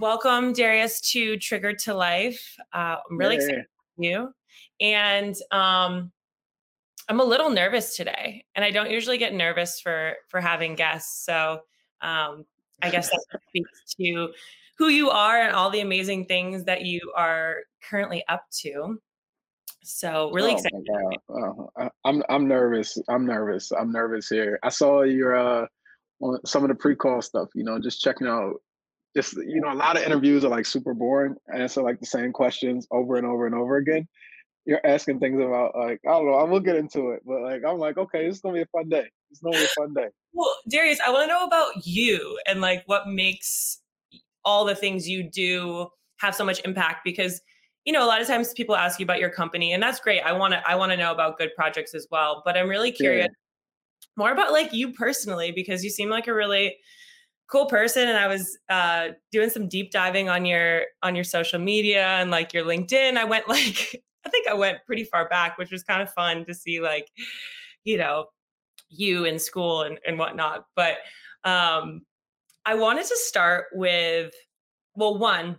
Welcome, Darius, to Triggered to Life. Uh, I'm really yeah. excited for you. And um, I'm a little nervous today, and I don't usually get nervous for for having guests. So um, I guess that speaks to who you are and all the amazing things that you are currently up to. So really oh excited. Oh, I'm I'm nervous. I'm nervous. I'm nervous here. I saw your uh on some of the pre-call stuff. You know, just checking out. Just you know, a lot of interviews are like super boring, answer like the same questions over and over and over again you're asking things about like I don't know. I will get into it, but like I'm like, okay, it's gonna be a fun day. It's gonna be a fun day. Well, Darius, I want to know about you and like what makes all the things you do have so much impact because you know a lot of times people ask you about your company and that's great i want to i want to know about good projects as well but i'm really curious yeah. more about like you personally because you seem like a really cool person and i was uh, doing some deep diving on your on your social media and like your linkedin i went like I think I went pretty far back, which was kind of fun to see, like, you know, you in school and, and whatnot. But um, I wanted to start with, well, one,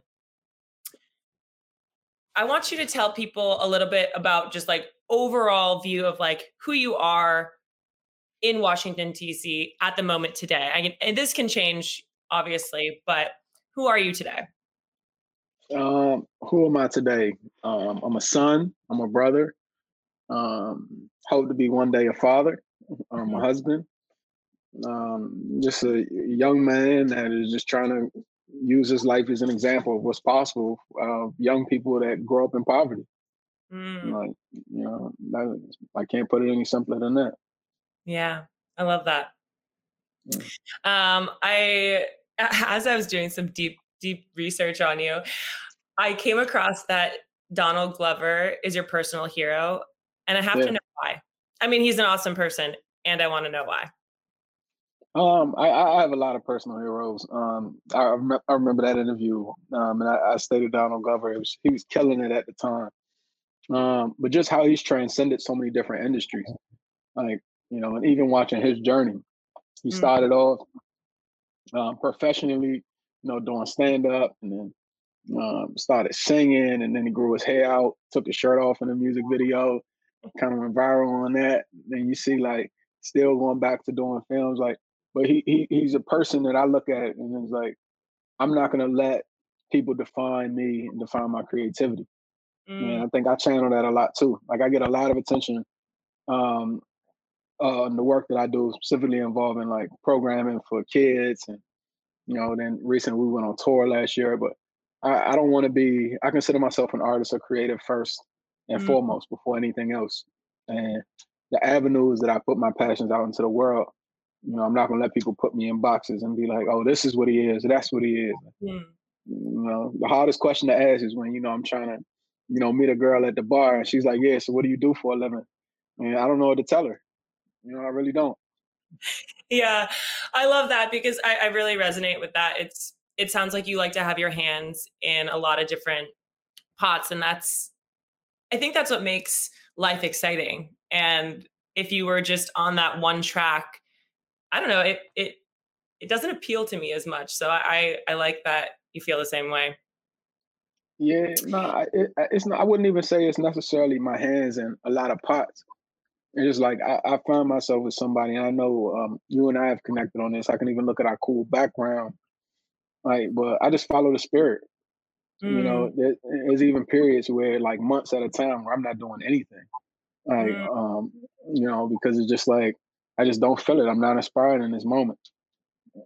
I want you to tell people a little bit about just like overall view of like who you are in Washington D.C. at the moment today. I can, and this can change obviously, but who are you today? Um, who am I today? Um, I'm a son. I'm a brother. Um, hope to be one day a father. I'm mm-hmm. a husband. Um, just a young man that is just trying to use his life as an example of what's possible. of young people that grow up in poverty. Mm. Like you know, I can't put it any simpler than that. Yeah, I love that. Um, I as I was doing some deep deep research on you, I came across that Donald Glover is your personal hero, and I have yeah. to know why. I mean, he's an awesome person, and I want to know why. Um, I, I, have a lot of personal heroes. Um, I, rem- I remember that interview, um, and I, I stated Donald Glover. Was, he was killing it at the time. Um, but just how he's transcended so many different industries, like you know, and even watching his journey, he mm. started off um, professionally, you know, doing stand up, and then um, started singing, and then he grew his hair out, took his shirt off in a music video, kind of went viral on that. Then you see like still going back to doing films, like, but he, he he's a person that I look at and it's like, I'm not gonna let people define me and define my creativity. Mm. And I think I channel that a lot too. Like I get a lot of attention um uh the work that I do, specifically involving like programming for kids and you know, then recently we went on tour last year, but I, I don't want to be. I consider myself an artist or creative first and mm-hmm. foremost before anything else. And the avenues that I put my passions out into the world, you know, I'm not gonna let people put me in boxes and be like, "Oh, this is what he is. That's what he is." Mm. You know, the hardest question to ask is when you know I'm trying to, you know, meet a girl at the bar and she's like, "Yeah, so what do you do for a living?" And I don't know what to tell her. You know, I really don't. Yeah, I love that because I, I really resonate with that. It's it sounds like you like to have your hands in a lot of different pots and that's i think that's what makes life exciting and if you were just on that one track i don't know it it it doesn't appeal to me as much so i i like that you feel the same way yeah no it, it's not i wouldn't even say it's necessarily my hands in a lot of pots it's just like I, I find myself with somebody and i know um, you and i have connected on this i can even look at our cool background like, but I just follow the spirit. Mm. You know, mm. there, there's even periods where like months at a time where I'm not doing anything. Like, mm. um, you know, because it's just like I just don't feel it. I'm not inspired in this moment.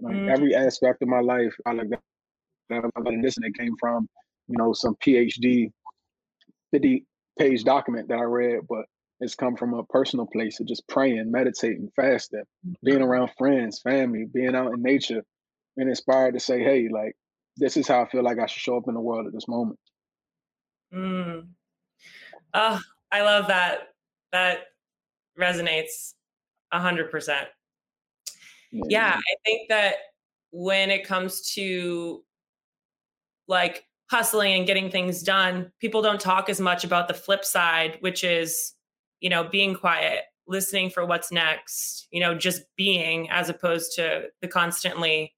Like mm. every aspect of my life, I like that. And this and it came from, you know, some PhD 50 page document that I read, but it's come from a personal place of just praying, meditating, fasting, being mm-hmm. around friends, family, being out in nature, and inspired to say, hey, like this is how I feel like I should show up in the world at this moment. Mm. Oh, I love that. That resonates a hundred percent. Yeah, I think that when it comes to like hustling and getting things done, people don't talk as much about the flip side, which is, you know, being quiet, listening for what's next, you know, just being as opposed to the constantly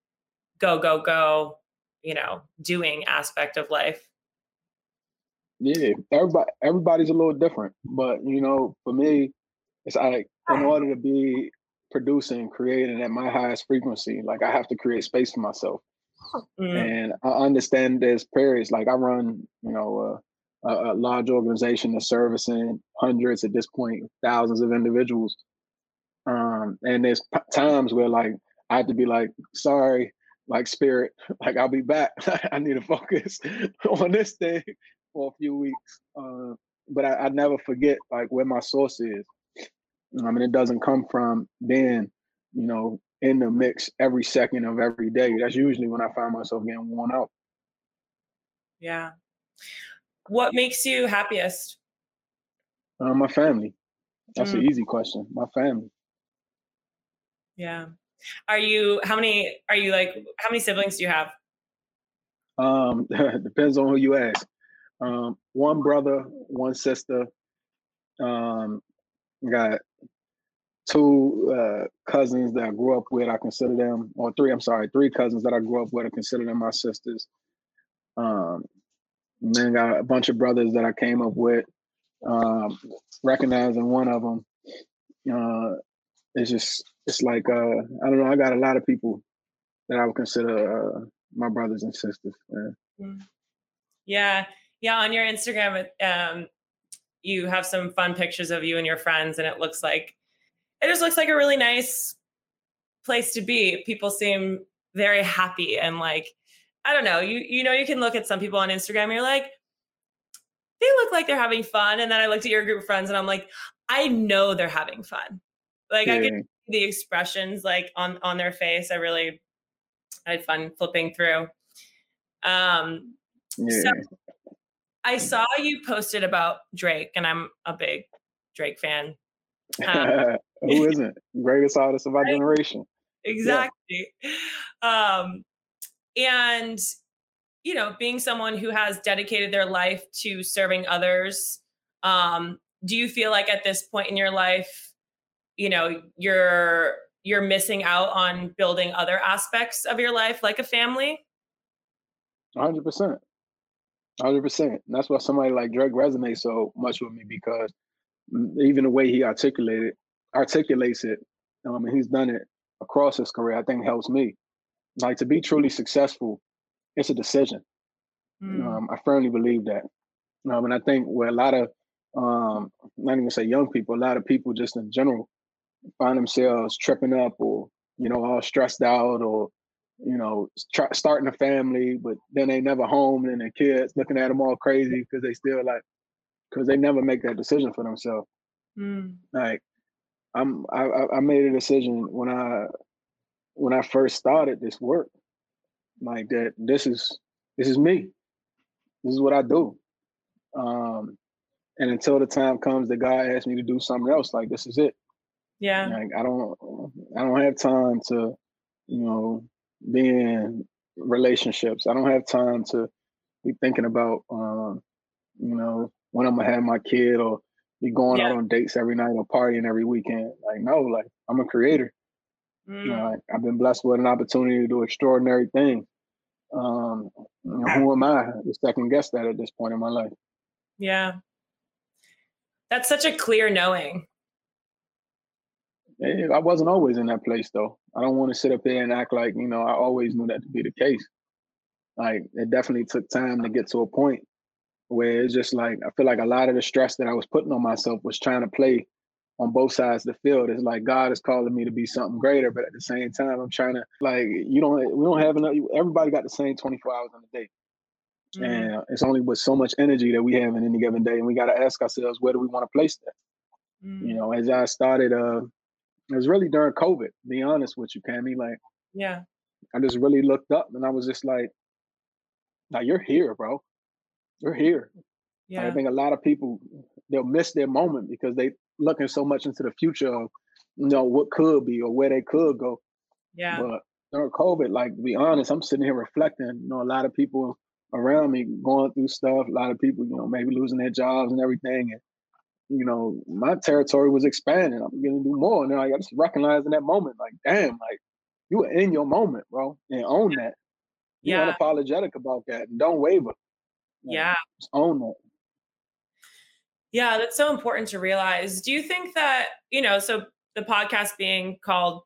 go, go, go, you know, doing aspect of life. Yeah, everybody everybody's a little different, but you know, for me, it's like in order to be producing, creating at my highest frequency, like I have to create space for myself. Mm. And I understand there's periods like I run, you know, uh, a, a, large organization that's servicing hundreds at this point, thousands of individuals. Um, and there's p- times where like I have to be like, sorry, like spirit, like I'll be back. I need to focus on this thing for a few weeks. Uh, but I, I, never forget like where my source is. I mean, it doesn't come from being, you know, in the mix every second of every day. That's usually when I find myself getting worn out. Yeah. What makes you happiest? Uh, my family. That's mm. an easy question. My family. Yeah. Are you how many are you like how many siblings do you have? Um depends on who you ask. Um one brother, one sister. Um got two uh, cousins that I grew up with. I consider them, or three. I'm sorry, three cousins that I grew up with. I consider them my sisters. Um, and then got a bunch of brothers that I came up with. Um, recognizing one of them, uh, it's just it's like uh, I don't know. I got a lot of people that I would consider uh, my brothers and sisters. Mm. Yeah, yeah. On your Instagram, um, you have some fun pictures of you and your friends, and it looks like it just looks like a really nice place to be. People seem very happy and like I don't know. You you know you can look at some people on Instagram and you're like they look like they're having fun and then I looked at your group of friends and I'm like I know they're having fun. Like yeah. I get the expressions like on on their face. I really I had fun flipping through. Um yeah. so I saw you posted about Drake and I'm a big Drake fan. Um, Who isn't? Greatest artist of our right? generation. Exactly. Yeah. Um, and, you know, being someone who has dedicated their life to serving others, um, do you feel like at this point in your life, you know, you're you're missing out on building other aspects of your life like a family? 100%. 100%. That's why somebody like Drake resonates so much with me because even the way he articulated articulates it, um, and he's done it across his career, I think helps me. Like to be truly successful, it's a decision. Mm. Um, I firmly believe that. Um, and I think where a lot of, um, not even say young people, a lot of people just in general find themselves tripping up or, you know, all stressed out or, you know, try, starting a family, but then they never home and their kids looking at them all crazy because they still like, because they never make that decision for themselves. Mm. Like I'm I, I made a decision when I when I first started this work, like that this is this is me. This is what I do. Um and until the time comes that God asks me to do something else, like this is it. Yeah. Like I don't I don't have time to, you know, be in relationships. I don't have time to be thinking about um, you know, when I'm gonna have my kid or be going yeah. out on dates every night or partying every weekend. Like, no, like I'm a creator. Mm. You know, mm. I've been blessed with an opportunity to do extraordinary things. Um, you know, who am I to second guess that at this point in my life? Yeah. That's such a clear knowing. I wasn't always in that place though. I don't want to sit up there and act like, you know, I always knew that to be the case. Like it definitely took time to get to a point where it's just like I feel like a lot of the stress that I was putting on myself was trying to play on both sides of the field. It's like God is calling me to be something greater, but at the same time, I'm trying to like you don't we don't have enough. Everybody got the same 24 hours in a day, mm-hmm. and it's only with so much energy that we have in any given day, and we got to ask ourselves where do we want to place that. Mm-hmm. You know, as I started, uh, it was really during COVID. Be honest with you, Cammy, like yeah, I just really looked up and I was just like, now you're here, bro You're here. Yeah. I think a lot of people they'll miss their moment because they looking so much into the future of you know what could be or where they could go. Yeah. But during COVID, like to be honest, I'm sitting here reflecting. You know, a lot of people around me going through stuff. A lot of people, you know, maybe losing their jobs and everything. And you know, my territory was expanding. I'm getting to do more. And then I just recognized in that moment, like, damn, like you were in your moment, bro, and own that. Be yeah. unapologetic about that and don't waver. Yeah. Just own that. Yeah, that's so important to realize. Do you think that, you know, so the podcast being called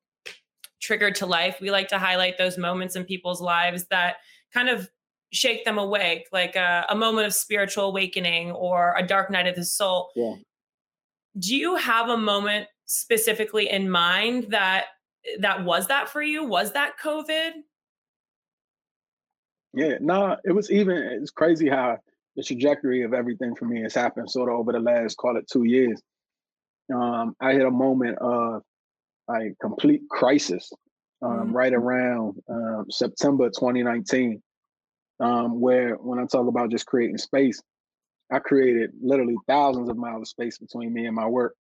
Triggered to Life, we like to highlight those moments in people's lives that kind of shake them awake, like a, a moment of spiritual awakening or a dark night of the soul. Yeah. Do you have a moment specifically in mind that that was that for you? Was that COVID? Yeah, no, nah, it was even it's crazy how the trajectory of everything for me has happened sort of over the last call it two years. Um, I hit a moment of like complete crisis um, mm-hmm. right around um, September 2019, um, where when I talk about just creating space, I created literally thousands of miles of space between me and my work.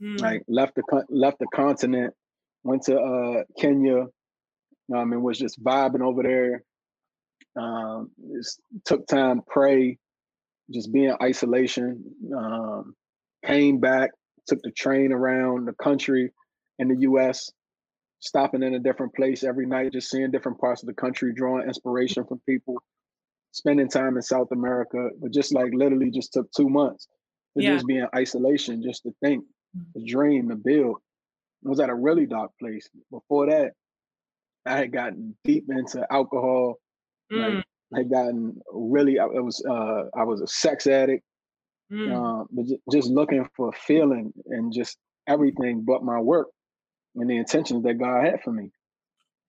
Mm. Like left the left the continent, went to uh, Kenya, um, and was just vibing over there. Um, took time, pray, just be in isolation. Um, came back, took the train around the country in the U.S., stopping in a different place every night, just seeing different parts of the country, drawing inspiration from people, spending time in South America. But just like literally, just took two months to yeah. just be in isolation, just to think, to mm. dream, to build. I was at a really dark place. Before that, I had gotten deep into alcohol. Mm. Like had gotten really. I was uh, I was a sex addict. Mm. Uh, but just looking for a feeling and just everything but my work and the intentions that God had for me.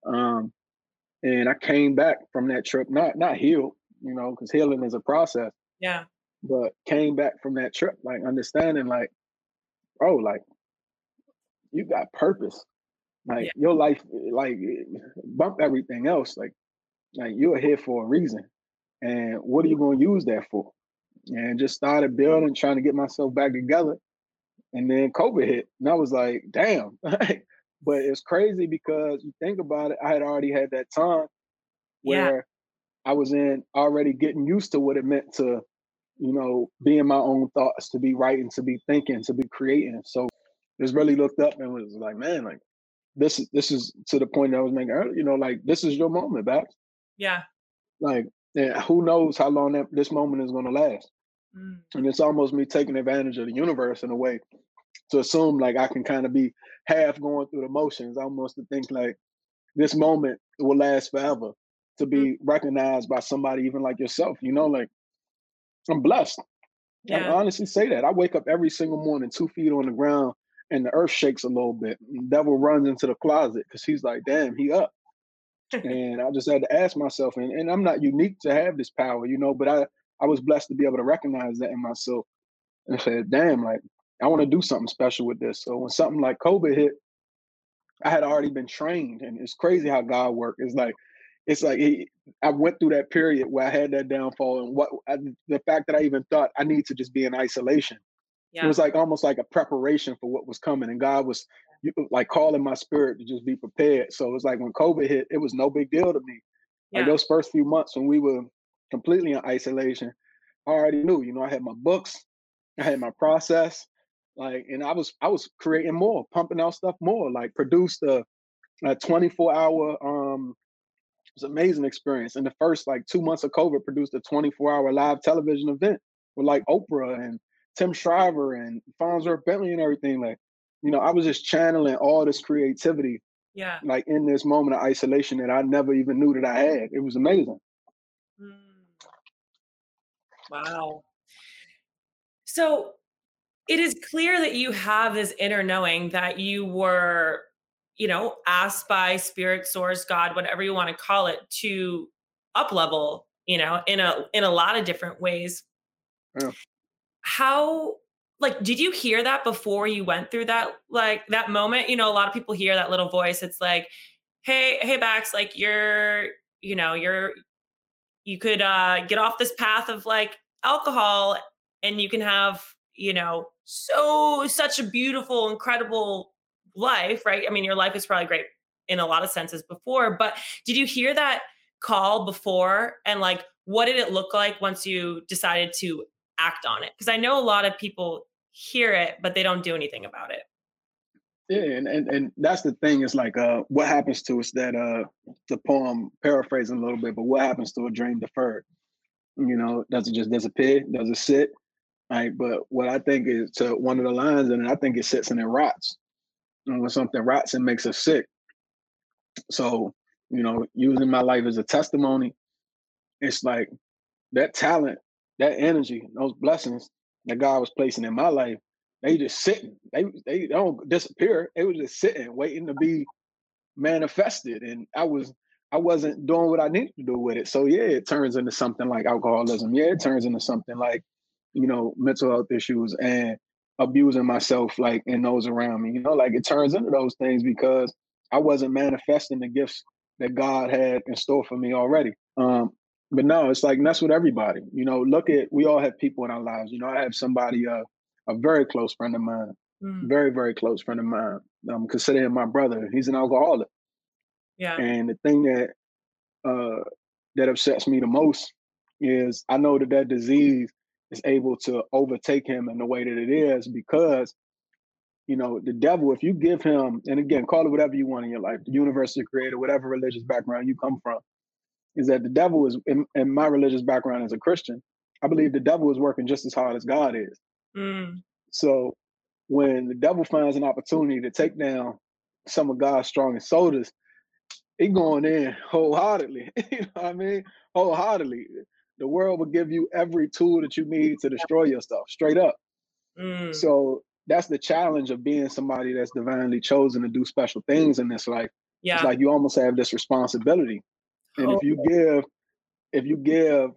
Um, and I came back from that trip, not not healed, you know, because healing is a process. Yeah. But came back from that trip, like understanding, like, oh, like you got purpose. Like yeah. your life, like bump everything else. Like, like you're here for a reason. And what are you gonna use that for? And just started building, trying to get myself back together. And then COVID hit. And I was like, damn. but it's crazy because you think about it, I had already had that time where yeah. I was in already getting used to what it meant to, you know, being my own thoughts, to be writing, to be thinking, to be creating. So just really looked up and was like, man, like this is this is to the point that I was making earlier, you know, like this is your moment, back. Yeah. Like, yeah, who knows how long that this moment is gonna last. Mm. And it's almost me taking advantage of the universe in a way to assume like I can kind of be half going through the motions, almost to think like this moment will last forever to be mm. recognized by somebody even like yourself, you know, like I'm blessed. Yeah. I honestly say that. I wake up every single morning two feet on the ground and the earth shakes a little bit. The devil runs into the closet because he's like, damn, he up. And I just had to ask myself, and, and I'm not unique to have this power, you know, but I, I was blessed to be able to recognize that in myself and said, damn, like I want to do something special with this. So when something like COVID hit, I had already been trained, and it's crazy how God worked. It's like, it's like he, I went through that period where I had that downfall, and what I, the fact that I even thought I need to just be in isolation. Yeah. It was like almost like a preparation for what was coming, and God was like calling my spirit to just be prepared. So it was like when COVID hit, it was no big deal to me. Yeah. Like those first few months when we were completely in isolation, I already knew. You know, I had my books, I had my process, like, and I was I was creating more, pumping out stuff more. Like, produced a, a 24 hour um it was an amazing experience. In the first like two months of COVID, produced a 24 hour live television event with like Oprah and Tim Shriver and Fonzworth Bentley and everything. Like, you know, I was just channeling all this creativity. Yeah. Like in this moment of isolation that I never even knew that I had. It was amazing. Mm. Wow. So it is clear that you have this inner knowing that you were you know asked by spirit source god whatever you want to call it to up level you know in a in a lot of different ways yeah. how like did you hear that before you went through that like that moment you know a lot of people hear that little voice it's like hey hey bax like you're you know you're you could uh get off this path of like alcohol and you can have you know so such a beautiful, incredible life, right? I mean, your life is probably great in a lot of senses before, but did you hear that call before? And like, what did it look like once you decided to act on it? Because I know a lot of people hear it, but they don't do anything about it. Yeah, and, and and that's the thing is like uh what happens to us that uh the poem paraphrasing a little bit, but what happens to a dream deferred? You know, does it just disappear? Does it sit? Right. But what I think is to one of the lines and I think it sits and it rots. And when something rots, it makes us sick. So, you know, using my life as a testimony, it's like that talent, that energy, those blessings that God was placing in my life, they just sitting. They they don't disappear. They was just sitting, waiting to be manifested. And I was I wasn't doing what I needed to do with it. So yeah, it turns into something like alcoholism. Yeah, it turns into something like, you know, mental health issues and abusing myself like and those around me. You know, like it turns into those things because I wasn't manifesting the gifts that God had in store for me already. Um, but no, it's like that's with everybody. You know, look at we all have people in our lives. You know, I have somebody uh a very close friend of mine, mm. very very close friend of mine. I'm considering my brother. He's an alcoholic. Yeah. And the thing that uh, that upsets me the most is I know that that disease is able to overtake him in the way that it is because you know the devil if you give him and again call it whatever you want in your life the universe the creator whatever religious background you come from is that the devil is in, in my religious background as a christian i believe the devil is working just as hard as god is Mm. So when the devil finds an opportunity to take down some of God's strongest soldiers, he going in wholeheartedly. you know what I mean? Wholeheartedly. The world will give you every tool that you need to destroy yourself, straight up. Mm. So that's the challenge of being somebody that's divinely chosen to do special things in this life. Yeah. It's like you almost have this responsibility. And Oh. if you give, if you give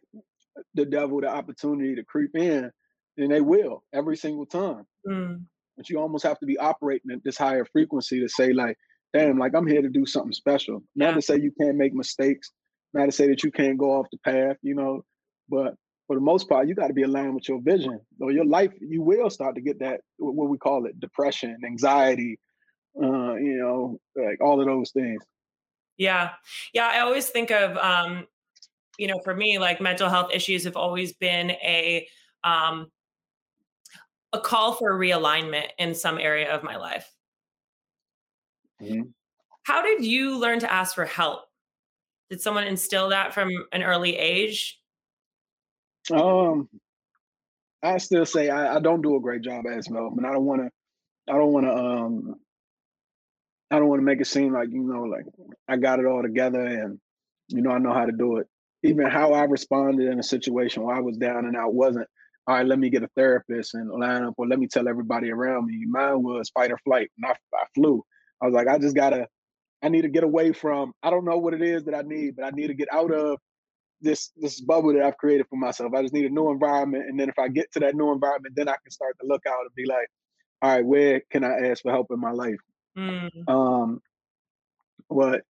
the devil the opportunity to creep in, then they will every single time. Mm. But you almost have to be operating at this higher frequency to say, like, damn, like I'm here to do something special. Not Yeah. to say you can't make mistakes, not to say that you can't go off the path, you know, but for the most part, you got to be aligned with your vision. Or your life, you will start to get that what we call it, depression, anxiety, uh, you know, like all of those things. Yeah. Yeah. I always think of, um, you know, for me, like mental health issues have always been a, um, a call for realignment in some area of my life. Mhm. How did you learn to ask for help? Did someone instill that from an early age? Um, I still say I, I don't do a great job as and I don't want to. I don't want to. Um, I don't want to make it seem like you know, like I got it all together and you know I know how to do it. Even how I responded in a situation where I was down and out wasn't. All right, let me get a therapist and line up, or let me tell everybody around me. Mine was fight or flight, and I, I flew. I was like, I just gotta. I need to get away from. I don't know what it is that I need, but I need to get out of this this bubble that I've created for myself. I just need a new environment, and then if I get to that new environment, then I can start to look out and be like, all right, where can I ask for help in my life? Mm, Um, but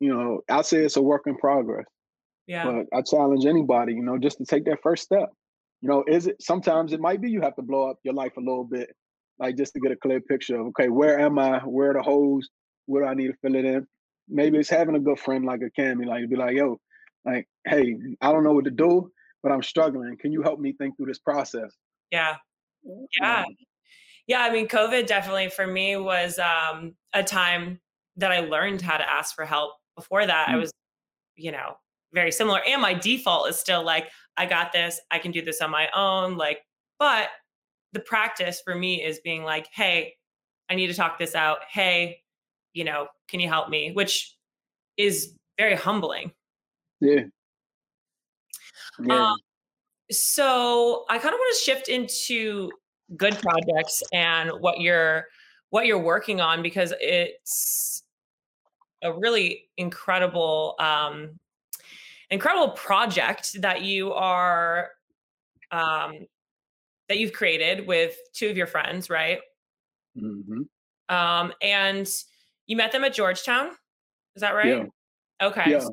you know, I say it's a work in progress. yeah. But I challenge anybody, you know, just to take that first step. You know, is it sometimes it might be you have to blow up your life a little bit, like just to get a clear picture of okay, where am I? Where are the holes? Where do I need to fill it in? Maybe it's having a good friend like a Cammy, like to be like, yo, like, hey, I don't know what to do, but I'm struggling. Can you help me think through this process? Yeah. Yeah. Yeah. I mean, COVID definitely for me was um, a time that I learned how to ask for help. Before that, I Mm. was, you know, very similar. And my default is still like, I got this, I can do this on my own. Like, but the practice for me is being like, hey, I need to talk this out. Hey, you know, can you help me? Which is very humbling. Yeah. Yeah. Um, so I kind of want to shift into good projects and what you're what you're working on because it's a really incredible um incredible project that you are um that you've created with two of your friends right Mm-hmm. um and you met them at georgetown is that right Yeah. okay Yeah.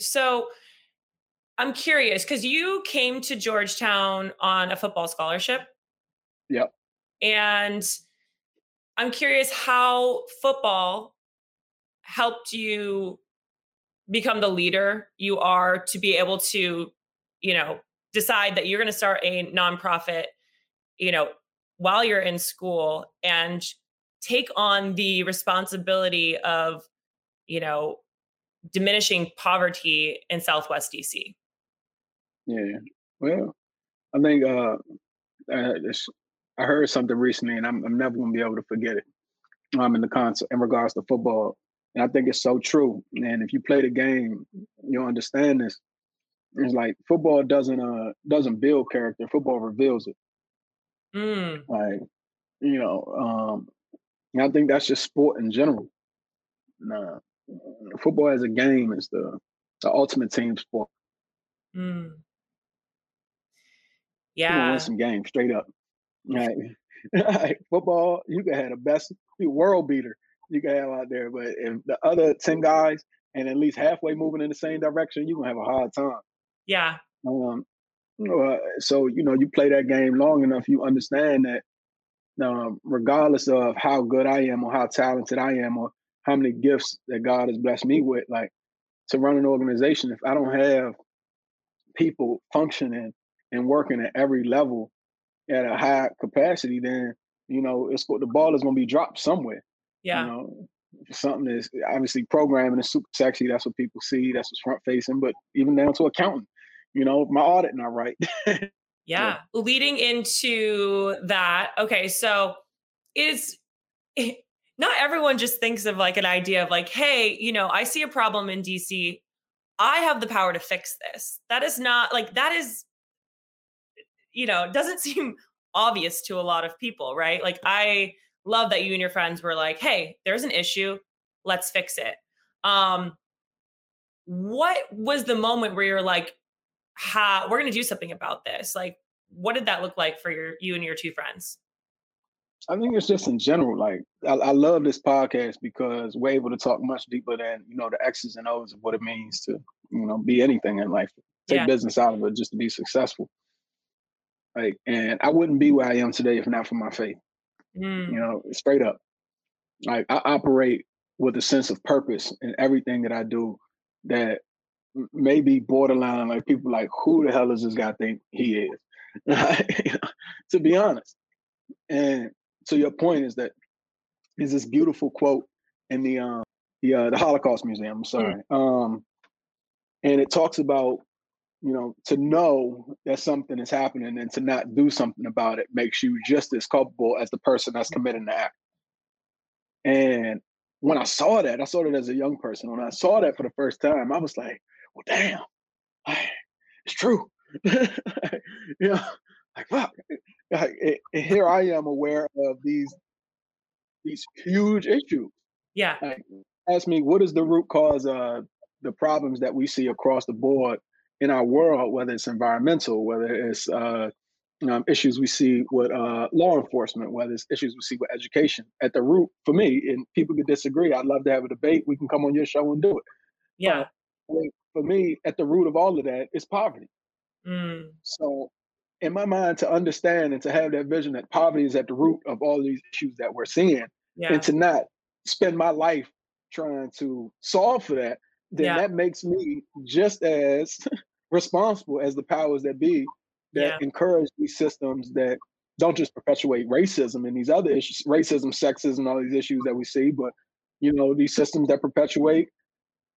so i'm curious because you came to georgetown on a football scholarship Yep. and i'm curious how football helped you become the leader you are to be able to you know decide that you're going to start a nonprofit you know while you're in school and take on the responsibility of, you know, diminishing poverty in Southwest DC? Yeah. Well, I think uh, uh I heard something recently, and I'm, I'm never gonna be able to forget it. Um, in the concept in regards to football, and I think it's so true. And if you play the game, you'll understand this. It's like football doesn't uh doesn't build character. Football reveals it. Mm. Like, you know, um, I think that's just sport in general. Nah, football as a game is the the ultimate team sport. Mm. Yeah, win some games straight up. Right. like, football, you can have the best world beater you can have out there, but if the other ten guys and at least halfway moving in the same direction, you're gonna have a hard time. Yeah. Um, uh, so you know, you play that game long enough, you understand that um, regardless of how good I am or how talented I am or how many gifts that God has blessed me with, like to run an organization, if I don't have people functioning and working at every level at a high capacity, then you know it's the ball is going to be dropped somewhere. Yeah. You know, something is obviously programming is super sexy. That's what people see. That's what's front facing. But even down to accounting, you know, my audit not right. yeah. yeah. Leading into that, okay, so is eh, not everyone just thinks of like an idea of like, hey, you know, I see a problem in DC. I have the power to fix this. That is not like that is, you know, it doesn't seem obvious to a lot of people, right? Like I love that you and your friends were like, hey, there's an issue, let's fix it. Um, what was the moment where you're like, ha, we're gonna do something about this? Like, what did that look like for your you and your two friends? I think it's just in general. Like, I, I, love this podcast because we're able to talk much deeper than you know the X's and O's of what it means to you know be anything in life. Take yeah. business out of it just to be successful. Like, and I wouldn't be where I am today if not for my faith. Mm. You know, straight up. Like I operate with a sense of purpose in everything that I do that maybe borderline like people like who the hell does this guy think he is? to be honest. And so your point is that is this beautiful quote in the um the uh, the Holocaust Museum. I'm mm. sorry. Mm. Um, and it talks about you know to know that something is happening and to not do something about it makes you just as culpable as the person that's committing the act. And when I saw that, I saw that as a young person. When I saw that for the first time, I was like, "Well, damn, it's true." you know, like fuck. Like, it, here I am aware of these these huge issues. Yeah. Like, ask me what is the root cause of the problems that we see across the board in our world, whether it's environmental, whether it's uh, um, issues we see with uh, law enforcement, whether it's issues we see with education. At the root, for me, and people could disagree. I'd love to have a debate. We can come on your show and do it. Yeah. But for me, at the root of all of that is poverty. Mm. So in my mind to understand and to have that vision that poverty is at the root of all these issues that we're seeing yeah. and to not spend my life trying to solve for that then yeah. that makes me just as responsible as the powers that be that yeah. encourage these systems that don't just perpetuate racism and these other issues racism sexism all these issues that we see but you know these systems that perpetuate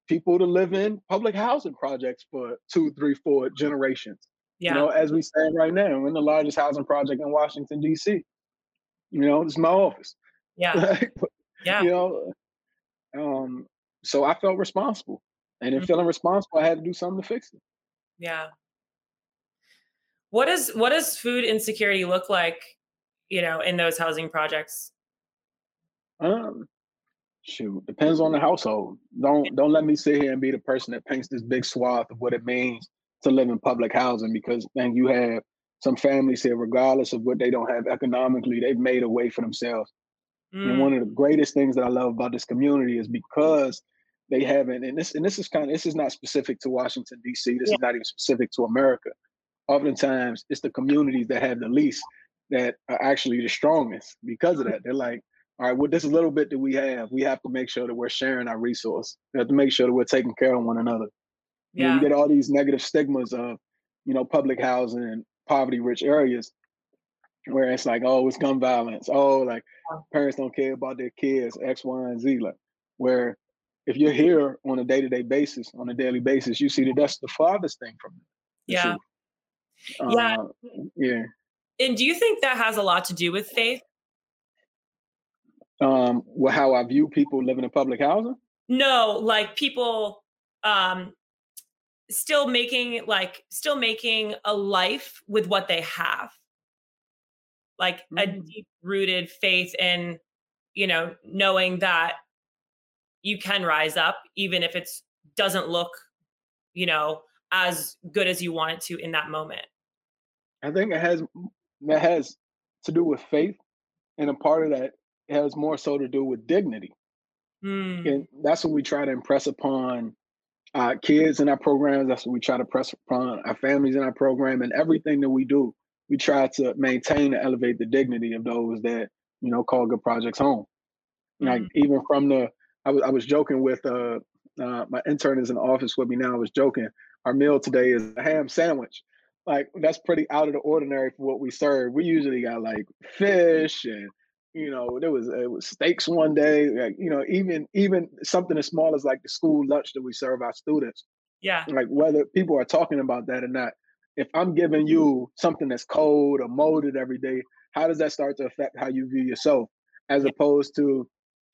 people to live in public housing projects for two three four generations yeah. You know, as we stand right now, we're in the largest housing project in Washington, D.C. You know, this is my office. Yeah. yeah. You know, um, so I felt responsible. And in mm-hmm. feeling responsible, I had to do something to fix it. Yeah. What does what does food insecurity look like, you know, in those housing projects? Um, shoot, depends on the household. Don't don't let me sit here and be the person that paints this big swath of what it means to live in public housing because then you have some families here, regardless of what they don't have economically, they've made a way for themselves. Mm. And one of the greatest things that I love about this community is because they haven't, and this and this is kind of this is not specific to Washington D.C. This yeah. is not even specific to America. Oftentimes, it's the communities that have the least that are actually the strongest because of that. They're like, all right, with this little bit that we have, we have to make sure that we're sharing our resource. We have to make sure that we're taking care of one another. Yeah. You, know, you get all these negative stigmas of, you know, public housing and poverty rich areas. where it's like, oh, it's gun violence. Oh, like parents don't care about their kids, X, Y, and Z. Like, where if you're here on a day to day basis, on a daily basis, you see that that's the farthest thing from it. Yeah. Uh, yeah. Yeah. And do you think that has a lot to do with faith? Um, well, how I view people living in public housing? No, like people um still making like still making a life with what they have like mm-hmm. a deep rooted faith in you know knowing that you can rise up even if it doesn't look you know as good as you want it to in that moment i think it has that has to do with faith and a part of that has more so to do with dignity mm. and that's what we try to impress upon our kids in our programs. That's what we try to press upon our families in our program and everything that we do. We try to maintain and elevate the dignity of those that you know call good projects home. Mm-hmm. Like even from the, I was I was joking with uh, uh my intern is in the office with me now. I was joking. Our meal today is a ham sandwich. Like that's pretty out of the ordinary for what we serve. We usually got like fish and you know there was it was steaks one day like, you know even even something as small as like the school lunch that we serve our students yeah like whether people are talking about that or not if i'm giving you something that's cold or molded every day how does that start to affect how you view yourself as opposed to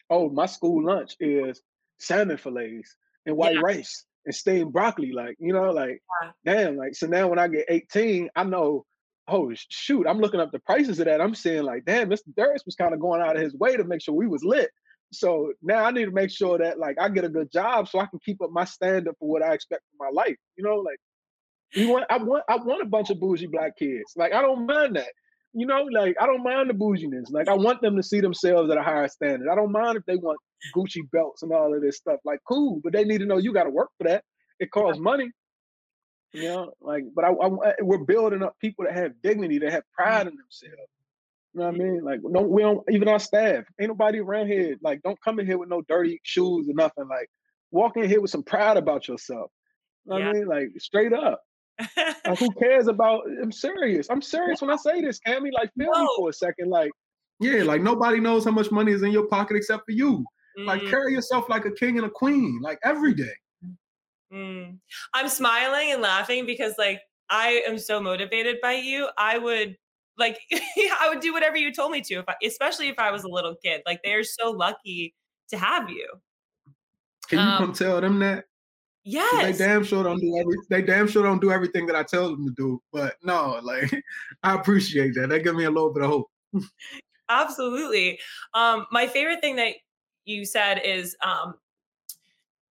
oh my school lunch is salmon fillets and white yeah. rice and steamed broccoli like you know like yeah. damn like so now when i get 18 i know oh shoot, I'm looking up the prices of that. I'm saying like, damn, Mr. Darius was kind of going out of his way to make sure we was lit. So now I need to make sure that like I get a good job so I can keep up my standard for what I expect from my life. You know, like you want I want I want a bunch of bougie black kids. Like I don't mind that. You know, like I don't mind the bouginess. Like I want them to see themselves at a higher standard. I don't mind if they want Gucci belts and all of this stuff. Like cool, but they need to know you got to work for that. It costs money. You know, like, but I, I, we're building up people that have dignity, that have mm-hmm. pride in themselves. You know what I mm-hmm. mean? Like, no, we don't even our staff. Ain't nobody around here. Like, don't come in here with no dirty shoes or nothing. Like, walk in here with some pride about yourself. You know yeah. what I mean? Like, straight up. Like, who cares about? I'm serious. I'm serious when I say this, Cammy. Like, feel no. me for a second. Like, yeah, like nobody knows how much money is in your pocket except for you. Mm. Like, carry yourself like a king and a queen, like every day. Mm. I'm smiling and laughing because like I am so motivated by you. I would like I would do whatever you told me to if I, especially if I was a little kid. Like they're so lucky to have you. Can you um, come tell them that? Yes. They damn sure don't do every, they damn sure don't do everything that I tell them to do. But no, like I appreciate that. That give me a little bit of hope. Absolutely. Um, my favorite thing that you said is um,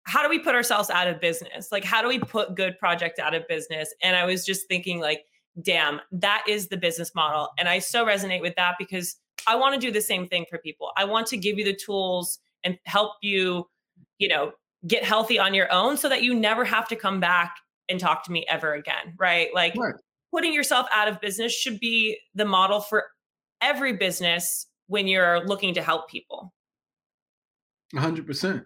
how do we put ourselves out of business? Like, how do we put good projects out of business? And I was just thinking, like, damn, that is the business model. And I so resonate with that because I want to do the same thing for people. I want to give you the tools and help you, you know, get healthy on your own so that you never have to come back and talk to me ever again. Right. Like, right. putting yourself out of business should be the model for every business when you're looking to help people. 100%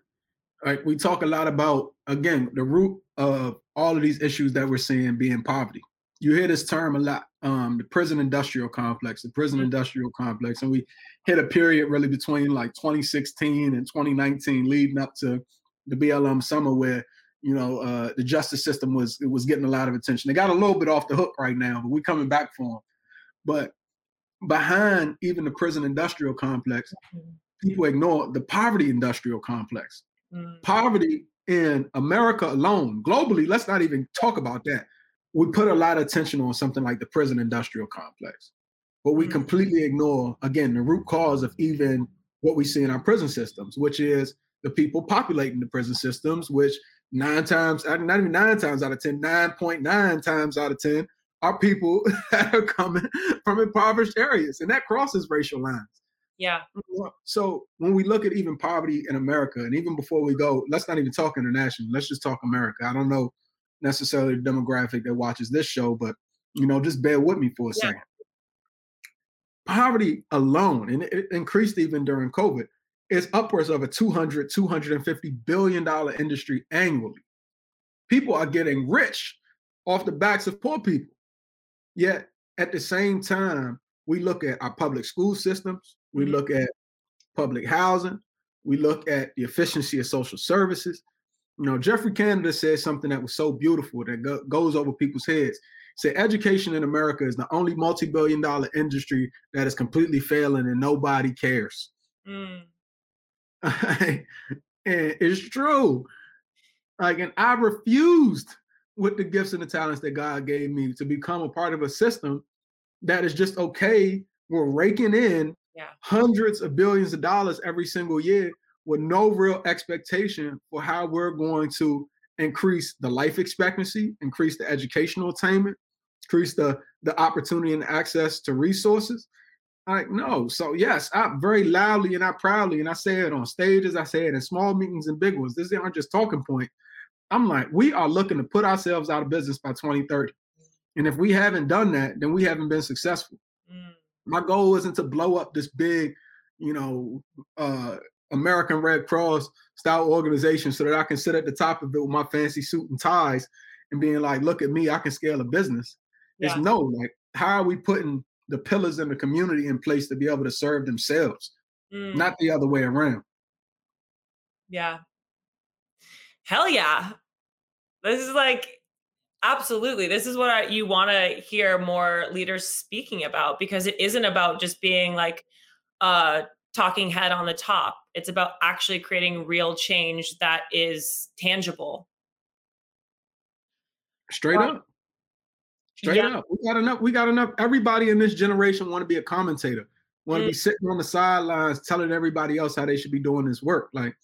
right, we talk a lot about again the root of all of these issues that we're seeing being poverty. You hear this term a lot, um, the prison industrial complex, the prison mm-hmm. industrial complex, and we hit a period really between like 2016 and 2019, leading up to the BLM summer, where you know uh, the justice system was it was getting a lot of attention. They got a little bit off the hook right now, but we're coming back for them. But behind even the prison industrial complex, mm-hmm. people ignore the poverty industrial complex. Mm. Poverty in America alone, globally, let's not even talk about that. We put a lot of attention on something like the prison industrial complex, but we mm. completely ignore, again, the root cause of even what we see in our prison systems, which is the people populating the prison systems, which nine times, not even nine times out of 10, 9.9 times out of 10 are people that are coming from impoverished areas. And that crosses racial lines. Yeah. So when we look at even poverty in America, and even before we go, let's not even talk international. Let's just talk America. I don't know necessarily the demographic that watches this show, but you know, just bear with me for a yeah. second. Poverty alone, and it increased even during COVID, is upwards of a 200, 250 billion dollar industry annually. People are getting rich off the backs of poor people. Yet at the same time, we look at our public school systems, we Mhm. look at public housing, we look at the efficiency of social services. You know, Geoffrey Canada said something that was so beautiful that go- goes over people's heads. He said education in America is the only multi-billion dollar industry that is completely failing and nobody cares. Mm. and it's true. Like, and I refused with the gifts and the talents that God gave me to become a part of a system that is just okay. We're raking in Yeah. hundreds of billions of dollars every single year with no real expectation for how we're going to increase the life expectancy, increase the educational attainment, increase the the opportunity and access to resources. Like no, so yes, I very loudly and I proudly, and I say it on stages, I say it in small meetings and big ones. This aren't just talking point. I'm like, we are looking to put ourselves out of business by 2030. And if we haven't done that, then we haven't been successful. Mm. My goal isn't to blow up this big, you know, uh, American Red Cross style organization so that I can sit at the top of it with my fancy suit and ties and being like, look at me, I can scale a business. Yeah. It's no, like, how are we putting the pillars in the community in place to be able to serve themselves, Mm. not the other way around? Yeah. Hell yeah. This is like absolutely. This is what I, you want to hear more leaders speaking about because it isn't about just being like a talking head on the top. It's about actually creating real change that is tangible. Straight up. Straight Yeah. up. We got enough. We got enough. Everybody in this generation want to be a commentator. Want to Mm. be sitting on the sidelines telling everybody else how they should be doing this work. Like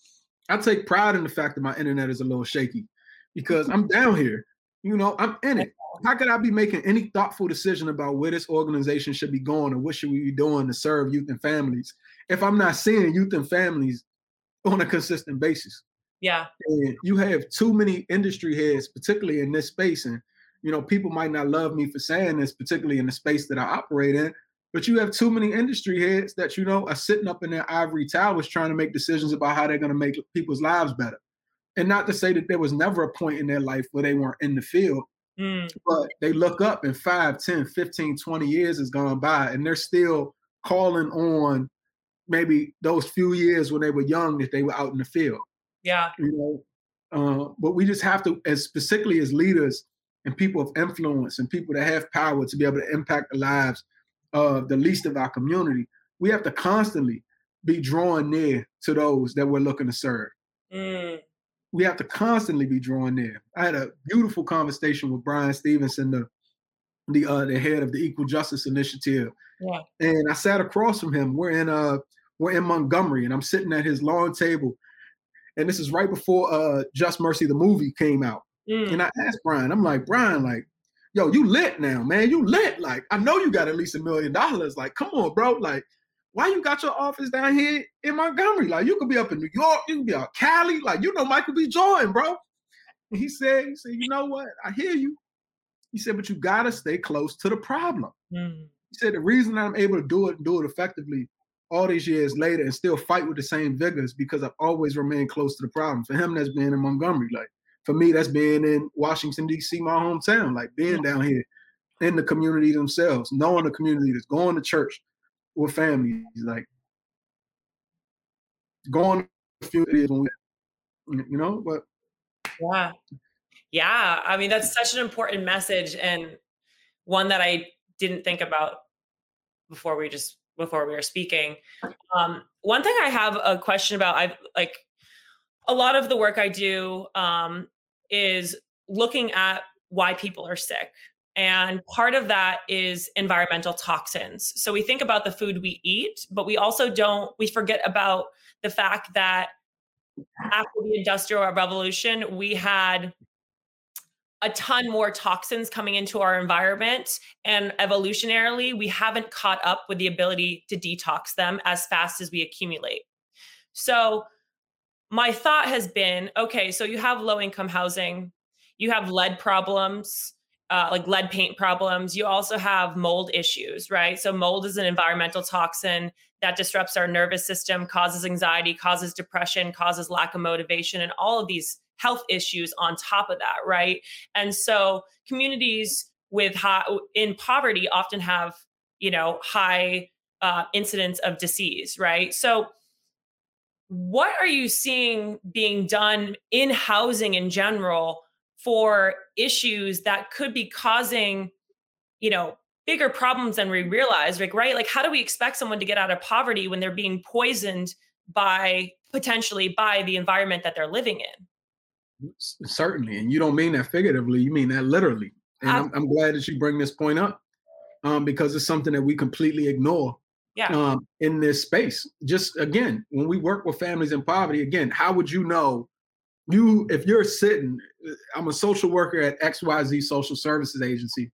I take pride in the fact that my internet is a little shaky because I'm down here. You know, I'm in it. How could I be making any thoughtful decision about where this organization should be going or what should we be doing to serve youth and families if I'm not seeing youth and families on a consistent basis? Yeah. and you have too many industry heads, particularly in this space. And you know, people might not love me for saying this, particularly in the space that I operate in, but you have too many industry heads that you know are sitting up in their ivory towers trying to make decisions about how they're going to make people's lives better. And not to say that there was never a point in their life where they weren't in the field, Mm. but they look up and 5, 10, 15, 20 years has gone by and they're still calling on maybe those few years when they were young that they were out in the field Yeah. you know. Uh, but we just have to, as specifically as leaders and people of influence and people that have power to be able to impact the lives of the least of our community, we have to constantly be drawing near to those that we're looking to serve. Mm. We have to constantly be drawing near. I had a beautiful conversation with Bryan Stevenson, the the uh, the head of the Equal Justice Initiative, Yeah. and I sat across from him. We're in uh we're in Montgomery, and I'm sitting at his long table, and this is right before uh Just Mercy the movie came out. Mm. And I asked Bryan, I'm like, Bryan, like, yo, you lit now, man. You lit. Like, I know you got at least a million dollars. Like, come on, bro. Like, why you got your office down here in Montgomery? Like, you could be up in New York, you could be out Cali, like, you know Michael B. Jordan, bro. And he said, he said, you know what? I hear you. He said, but you gotta stay close to the problem. Mm. He said the reason I'm able to do it and do it effectively all these years later and still fight with the same vigor is because I've always remained close to the problem. For him, that's being in Montgomery. Like for me, that's being in Washington, D.C., my hometown, like being down here in the community themselves, knowing the community that's going to church with families, like going to few days when we, you know, but Yeah. Yeah. I mean, that's such an important message and one that I didn't think about before we just before we were speaking. Um, one thing I have a question about, I've like a lot of the work I do um, is looking at why people are sick. And part of that is environmental toxins. So we think about the food we eat, but we also don't, we forget about the fact that after the industrial revolution, we had a ton more toxins coming into our environment. And evolutionarily, we haven't caught up with the ability to detox them as fast as we accumulate. So, my thought has been okay, so you have low income housing, you have lead problems. Uh, like lead paint problems. You also have mold issues, right? So, mold is an environmental toxin that disrupts our nervous system, causes anxiety, causes depression, causes lack of motivation, and all of these health issues on top of that, right? And so communities with high, in poverty often have you know, high uh, incidence of disease, right? So, what are you seeing being done in housing in general for issues that could be causing, you know, bigger problems than we realize? Like, right? Like, how do we expect someone to get out of poverty when they're being poisoned by potentially by the environment that they're living in? Certainly, and you don't mean that figuratively; you mean that literally. And I'm, I'm glad that you bring this point up um, because it's something that we completely ignore yeah. um, in this space. Just again, when we work with families in poverty, again, how would you know? You, if you're sitting, I'm a social worker at XYZ Social Services Agency,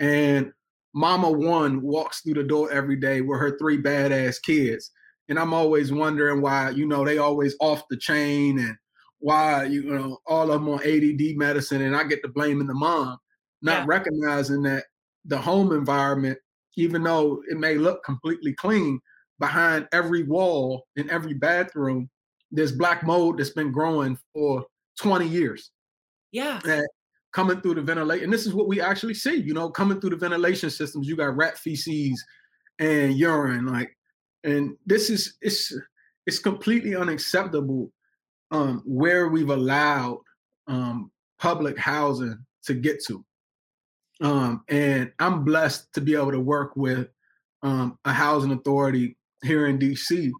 and Mama One walks through the door every day with her three badass kids, and I'm always wondering why, you know, they always off the chain and why, you know, all of them on ADD medicine, and I get to blaming the mom, not yeah. recognizing that the home environment even though it may look completely clean, behind every wall in every bathroom, there's black mold that's been growing for 20 years. Yeah. And coming through the ventilation. And this is what we actually see, you know, coming through the ventilation systems, you got rat feces and urine. Like, and this is it's it's completely unacceptable um where we've allowed um public housing to get to. Um, and I'm blessed to be able to work with um, a housing authority here in DC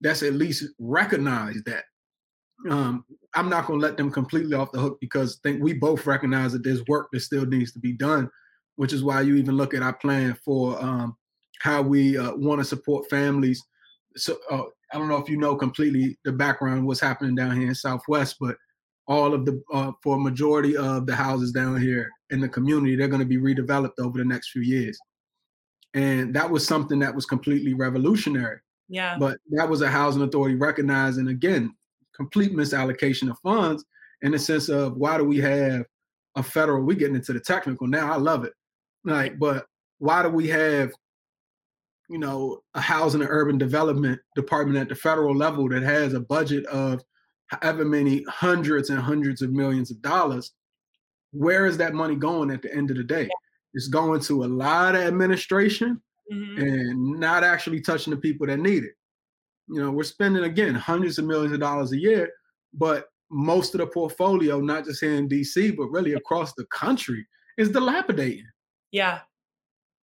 that's at least recognized that. Um, I'm not going to let them completely off the hook because I think we both recognize that there's work that still needs to be done, which is why you even look at our plan for um, how we uh, want to support families. So uh, I don't know if you know completely the background what's happening down here in Southwest, but all of the uh, for a majority of the houses down here in the community, they're going to be redeveloped over the next few years. And that was something that was completely revolutionary. Yeah. But that was a housing authority recognizing again complete misallocation of funds in the sense of why do we have a federal? We're getting into the technical now. I love it. Like, but why do we have, you know, a housing and urban development department at the federal level that has a budget of however many hundreds and hundreds of millions of dollars, where is that money going at the end of the day? It's going to a lot of administration mm-hmm. and not actually touching the people that need it. You know, we're spending again hundreds of millions of dollars a year, but most of the portfolio, not just here in DC, but really across the country, is dilapidating. Yeah.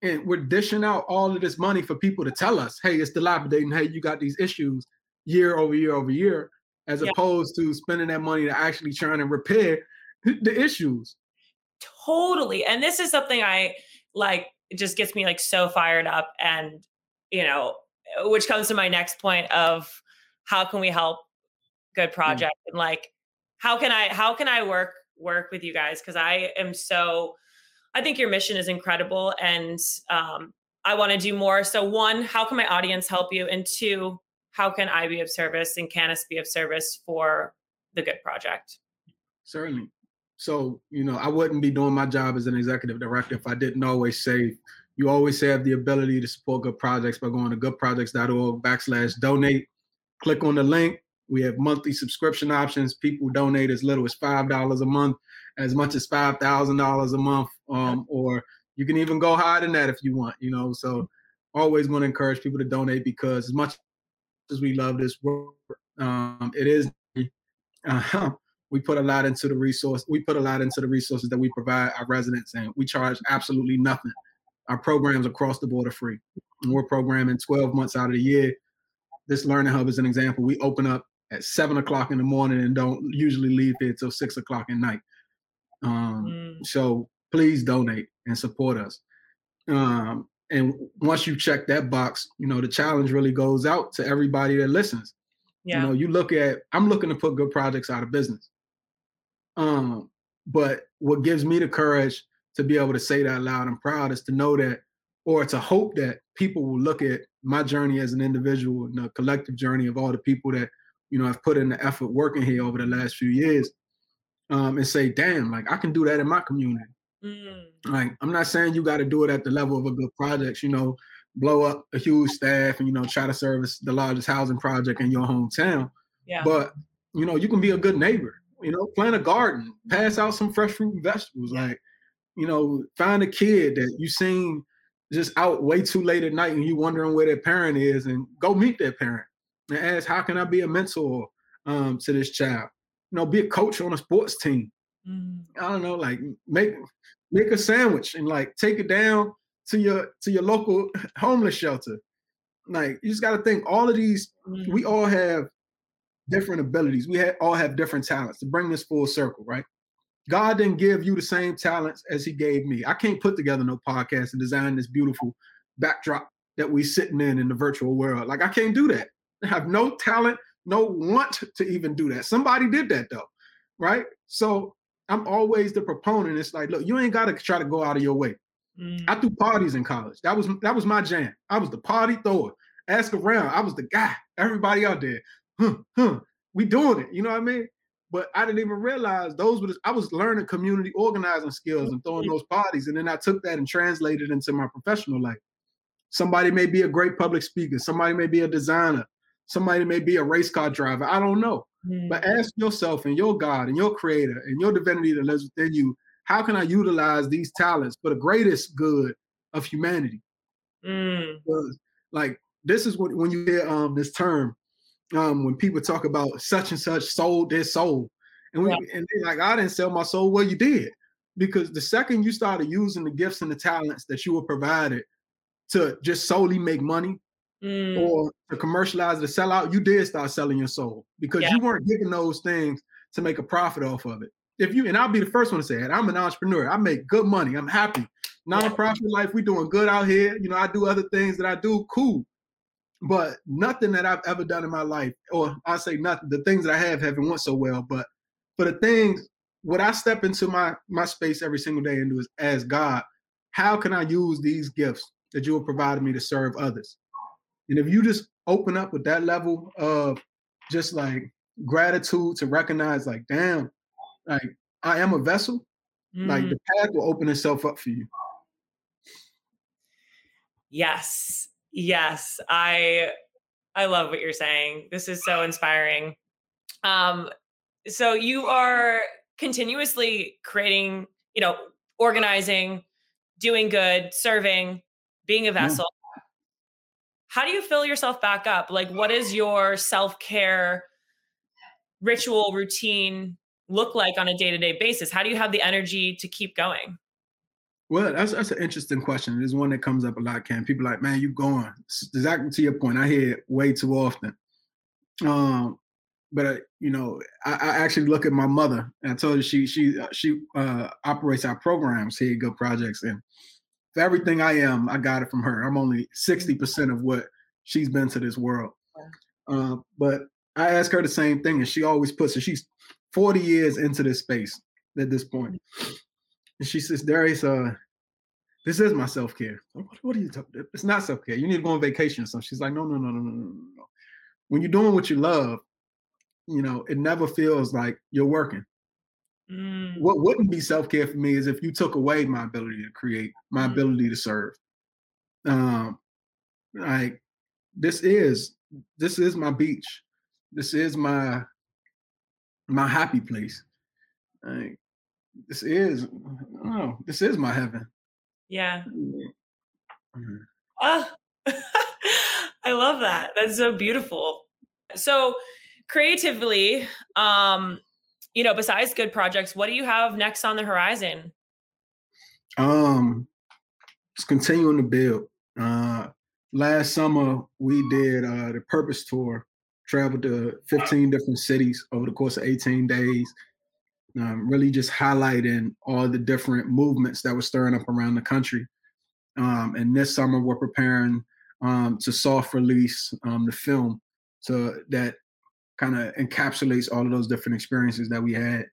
And we're dishing out all of this money for people to tell us, hey, it's dilapidating. Hey, you got these issues year over year over year, as yeah. opposed to spending that money to actually trying to repair the issues. Totally. And this is something I like, it just gets me like so fired up. And, you know, which comes to my next point of how can we help good project mm. and like how can I how can I work work with you guys? Because I am so I think your mission is incredible and um I want to do more. So one, how can my audience help you? And two, how can I be of service and can us be of service for the good project? Certainly. So, you know, I wouldn't be doing my job as an executive director if I didn't always say, you always have the ability to support good projects by going to goodprojects.org backslash donate. Click on the link. We have monthly subscription options. People donate as little as $5 a month, as much as $5,000 a month. Um, or you can even go higher than that if you want, you know. So, always want to encourage people to donate because as much as we love this work, um, it is. Uh, we put a lot into the resource. We put a lot into the resources that we provide our residents, and we charge absolutely nothing. Our programs across the board are free. And we're programming 12 months out of the year. This learning hub is an example. We open up at seven o'clock in the morning and don't usually leave here till six o'clock at night. Um, mm. So please donate and support us. Um, and once you check that box, you know the challenge really goes out to everybody that listens. Yeah. You know, you look at I'm looking to put good projects out of business. Um, but what gives me the courage to be able to say that loud and proud is to know that, or to hope that people will look at my journey as an individual and the collective journey of all the people that, you know, have put in the effort working here over the last few years, um, and say, damn, like I can do that in my community. Mm. Like I'm not saying you got to do it at the level of a good project, you know, blow up a huge staff and you know try to service the largest housing project in your hometown. Yeah. But you know, you can be a good neighbor you know, plant a garden, pass out some fresh fruit and vegetables. Like, you know, find a kid that you seen just out way too late at night and you wondering where their parent is and go meet their parent and ask how can I be a mentor um, to this child? You know, be a coach on a sports team. Mm. I don't know, like make make a sandwich and like take it down to your to your local homeless shelter. Like you just got to think all of these. Mm. We all have different abilities. We all have different talents to bring this full circle, right? God didn't give you the same talents as He gave me. I can't put together no podcast and design this beautiful backdrop that we sitting in in the virtual world. Like I can't do that. I have no talent, no want to even do that. Somebody did that though, right? So I'm always the proponent. It's like, look, you ain't got to try to go out of your way. Mm. I threw parties in college. That was that was my jam. I was the party thrower. Ask around. I was the guy. Everybody out there, huh, huh, we doing it. You know what I mean? But I didn't even realize those were. The, I was learning community organizing skills and throwing those parties, and then I took that and translated it into my professional life. Somebody may be a great public speaker. Somebody may be a designer. Somebody may be a race car driver. I don't know. Mm. But ask yourself and your God and your creator and your divinity that lives within you, how can I utilize these talents for the greatest good of humanity? Mm. Like this is what when you hear um this term, um, when people talk about such and such sold their soul. And we yeah. and like, I didn't sell my soul. Well, you did. Because the second you started using the gifts and the talents that you were provided to just solely make money, mm. or to commercialize to sell out, you did start selling your soul because yeah. you weren't giving those things to make a profit off of it. If you and I'll be the first one to say it, I'm an entrepreneur. I make good money. I'm happy. Nonprofit yeah. life, we doing good out here. You know, I do other things that I do cool. But nothing that I've ever done in my life, or I say nothing, the things that I have haven't went so well. But for the things, what I step into my my space every single day and do is ask God, how can I use these gifts that you have provided me to serve others? And if you just open up with that level of just like gratitude to recognize, like, damn, like I am a vessel, mm. like the path will open itself up for you. Yes. Yes. I I love what you're saying. This is so inspiring. Um, so you are continuously creating, you know, organizing, doing good, serving, being a vessel how do you fill yourself back up? Like, what is your self care ritual routine look like on a day to day basis? How do you have the energy to keep going? Well, that's that's an interesting question. It's one that comes up a lot, Cam. People like, man, you going exactly to your point. I hear it way too often. Um, but you know, I, I, actually look at my mother, and I told her she she uh, she uh, operates our programs here at Good Projects, and everything I am, I got it from her. I'm only 60% of what she's been to this world. Uh, but I ask her the same thing, and she always puts it. She's 40 years into this space at this point. And she says, Darius, uh, this is my self-care. What, what are you talking It's not self-care. You need to go on vacation or something. She's like, no, no, no, no, no, no, no. When you're doing what you love, you know, it never feels like you're working. Mm. What wouldn't be self care for me is if you took away my ability to create, my mm. ability to serve. Um, like this is this is my beach. This is my my happy place. Like, this is oh, this is my heaven. Yeah. Mm-hmm. Oh, I love that. That's so beautiful. So creatively, um, you know, besides good projects, what do you have next on the horizon? Um, just continuing to build. Uh, last summer we did uh, the Purpose Tour, traveled to 15 different cities over the course of 18 days. Um, really just highlighting all the different movements that were stirring up around the country. Um, and this summer we're preparing um, to soft release um, the film so that kind of encapsulates all of those different experiences that we had.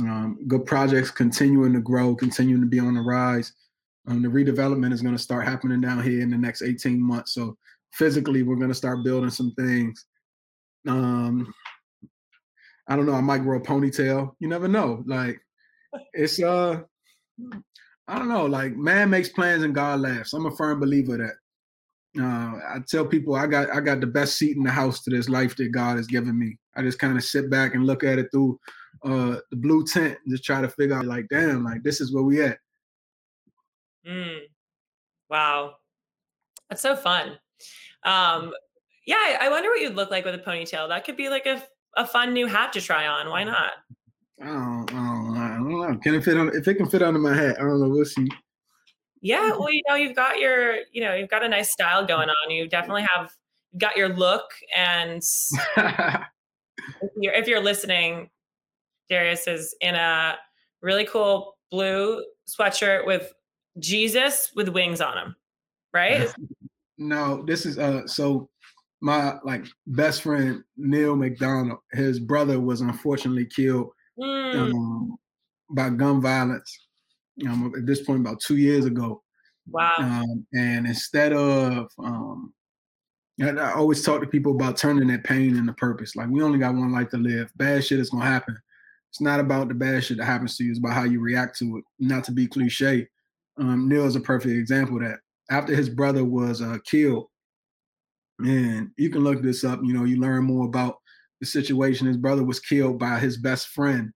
Um, good projects continuing to grow, continuing to be on the rise. Um, the redevelopment is going to start happening down here in the next 18 months. So physically, we're going to start building some things. Um, I don't know. I might grow a ponytail. You never know. Like it's uh, I don't know. Like man makes plans and God laughs. I'm a firm believer that. Uh, I tell people I got I got the best seat in the house to this life that God has given me. I just kind of sit back and look at it through uh, the blue tent and just try to figure out like, damn, like this is where we at. Mm. Wow. That's so fun. Um, yeah, I, I wonder what you'd look like with a ponytail. That could be like a, a fun new hat to try on. Why not? I don't, I don't, I don't know. Can it fit on? If it can fit under my hat, I don't know. We'll see. Yeah, well, you know, you've got your, you know, you've got a nice style going on. You definitely have got your look, and if you're, if you're listening, Darius is in a really cool blue sweatshirt with Jesus with wings on him, right? no, this is uh. So my like best friend Neil McDonald, his brother was unfortunately killed mm. um, by gun violence. Um, at this point, about two years ago. Wow. Um, and instead of, um, I always talk to people about turning that pain into purpose. Like we only got one life to live. Bad shit is gonna happen. It's not about the bad shit that happens to you. It's about how you react to it. Not to be cliche. Um, Neil is a perfect example of that. After his brother was uh, killed, and you can look this up. You know, you learn more about the situation. His brother was killed by his best friend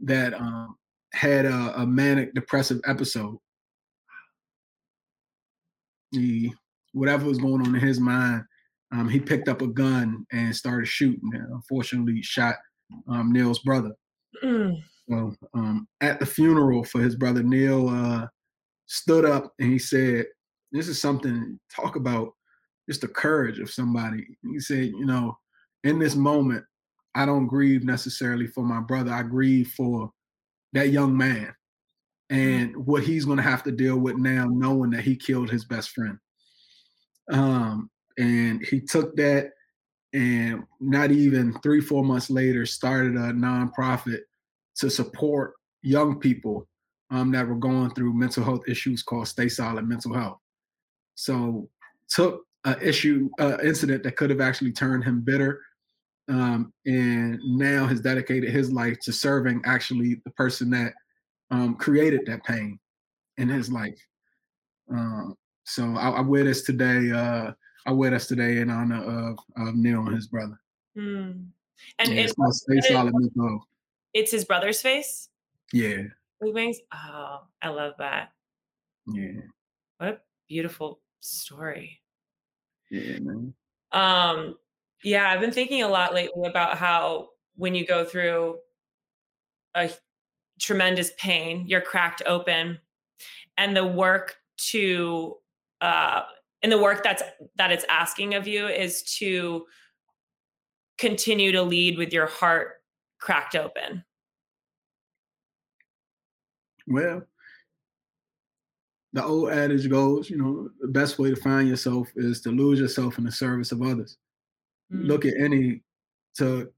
that um, had a, a, manic depressive episode. He, whatever was going on in his mind, um, he picked up a gun and started shooting. And unfortunately, shot um, Neil's brother. Mm. So um, at the funeral for his brother, Neil uh, stood up and he said, "This is something talk about just the courage of somebody." He said, "You know, in this moment, I don't grieve necessarily for my brother. I grieve for that young man mm-hmm. and what he's going to have to deal with now, knowing that he killed his best friend. Um, and he took that and not even three, four months later, started a nonprofit to support young people um, that were going through mental health issues called Stay Solid Mental Health. So took an issue, uh, incident that could have actually turned him bitter um, and now has dedicated his life to serving actually the person that um, created that pain in his life. Um, so I, I, wear this today. Uh, I wear this today in honor of, of Neil and his brother. Mm. And, yeah, it's, it's, solid it's his brother's face. Yeah. Wings. Oh, I love that. Yeah. What a beautiful story. Yeah, man. Um, yeah, I've been thinking a lot lately about how when you go through a tremendous pain, you're cracked open, and the work to uh, and the work that's that it's asking of you is to continue to lead with your heart cracked open. Well, the old adage goes, you know, the best way to find yourself is to lose yourself in the service of others mm-hmm. look at any to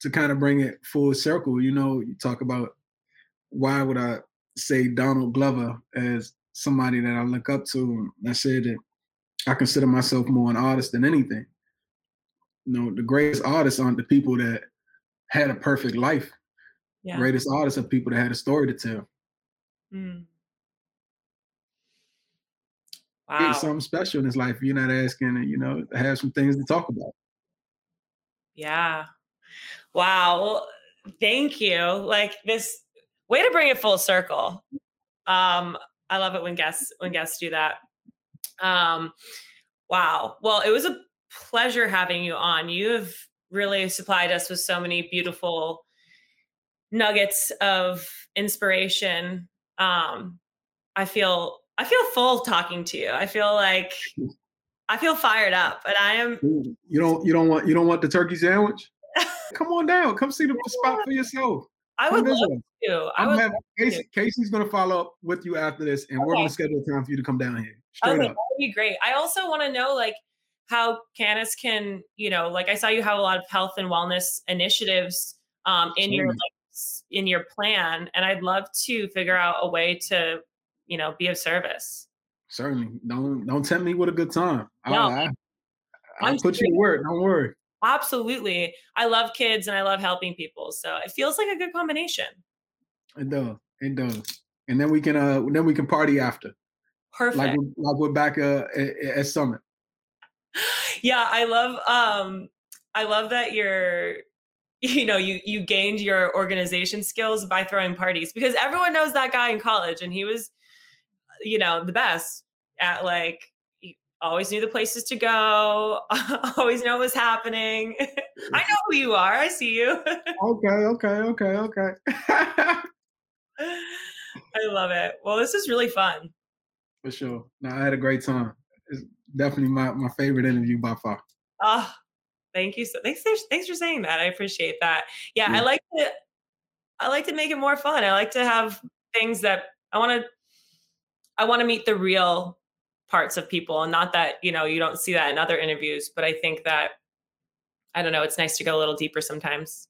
to kind of bring it full circle. You know, you talk about why would I say Donald Glover as somebody that I look up to? I said that I consider myself more an artist than anything. You know, the greatest artists aren't the people that had a perfect life. Yeah. Greatest artists are people that had a story to tell. Mm. Wow. It's something special in his life. You're not asking, you know, have some things to talk about. Yeah. Wow. Well, thank you. Like this way to bring it full circle. Um, I love it when guests when guests do that. Um, wow. Well, it was a pleasure having you on. You have really supplied us with so many beautiful nuggets of inspiration. Um, I feel I feel full talking to you. I feel like I feel fired up, and I am. You don't. You don't want. You don't want the turkey sandwich. Come on down. Come see the spot for yourself. I would love to. I would have, Casey, Casey's going to follow up with you after this, and okay. we're going to schedule a time for you to come down here. Straight okay, up. That would be great. I also want to know, like, how Canis can, you know, like I saw you have a lot of health and wellness initiatives um, in your like in your plan, and I'd love to figure out a way to, you know, be of service. Certainly. Don't don't tempt me with a good time. No. I, I, will put you to work. Don't worry. Absolutely. I love kids and I love helping people. So it feels like a good combination. It does. It does. And then we can uh then we can party after. Perfect. Like we're, like we're back uh, at, at Summit. Yeah, I love um I love that you're you know you you gained your organization skills by throwing parties because everyone knows that guy in college and he was you know, the best. at like always knew the places to go, always know what was happening. I know who you are. I see you. okay, okay, okay, okay. I love it. Well, this is really fun. For sure. No, I had a great time. It's definitely my, my favorite interview by far. Oh, thank you. So thanks, thanks for saying that. I appreciate that. Yeah, yeah. I like to I like to make it more fun. I like to have things that I want to I want to meet the real parts of people and not that you know you don't see that in other interviews but i think that i don't know it's nice to go a little deeper sometimes